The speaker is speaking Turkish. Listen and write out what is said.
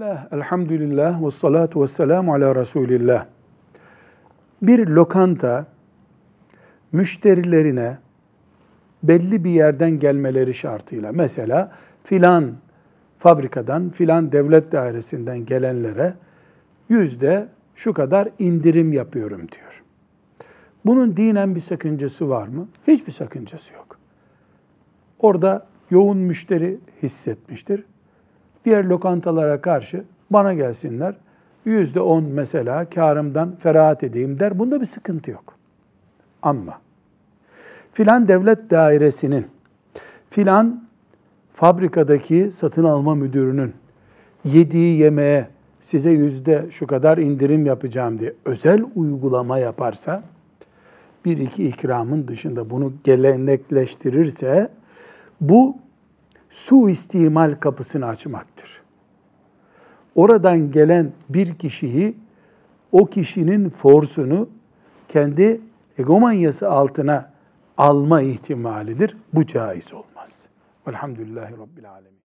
Bismillah, elhamdülillah, ve salatu ve selamu ala Resulillah. Bir lokanta müşterilerine belli bir yerden gelmeleri şartıyla, mesela filan fabrikadan, filan devlet dairesinden gelenlere yüzde şu kadar indirim yapıyorum diyor. Bunun dinen bir sakıncası var mı? Hiçbir sakıncası yok. Orada yoğun müşteri hissetmiştir. Diğer lokantalara karşı bana gelsinler, yüzde on mesela karımdan ferahat edeyim der. Bunda bir sıkıntı yok. Ama filan devlet dairesinin, filan fabrikadaki satın alma müdürünün yediği yemeğe size yüzde şu kadar indirim yapacağım diye özel uygulama yaparsa, bir iki ikramın dışında bunu gelenekleştirirse, bu suistimal kapısını açmaktır. Oradan gelen bir kişiyi, o kişinin forsunu kendi egomanyası altına alma ihtimalidir. Bu caiz olmaz. Velhamdülillahi Rabbil Alemin.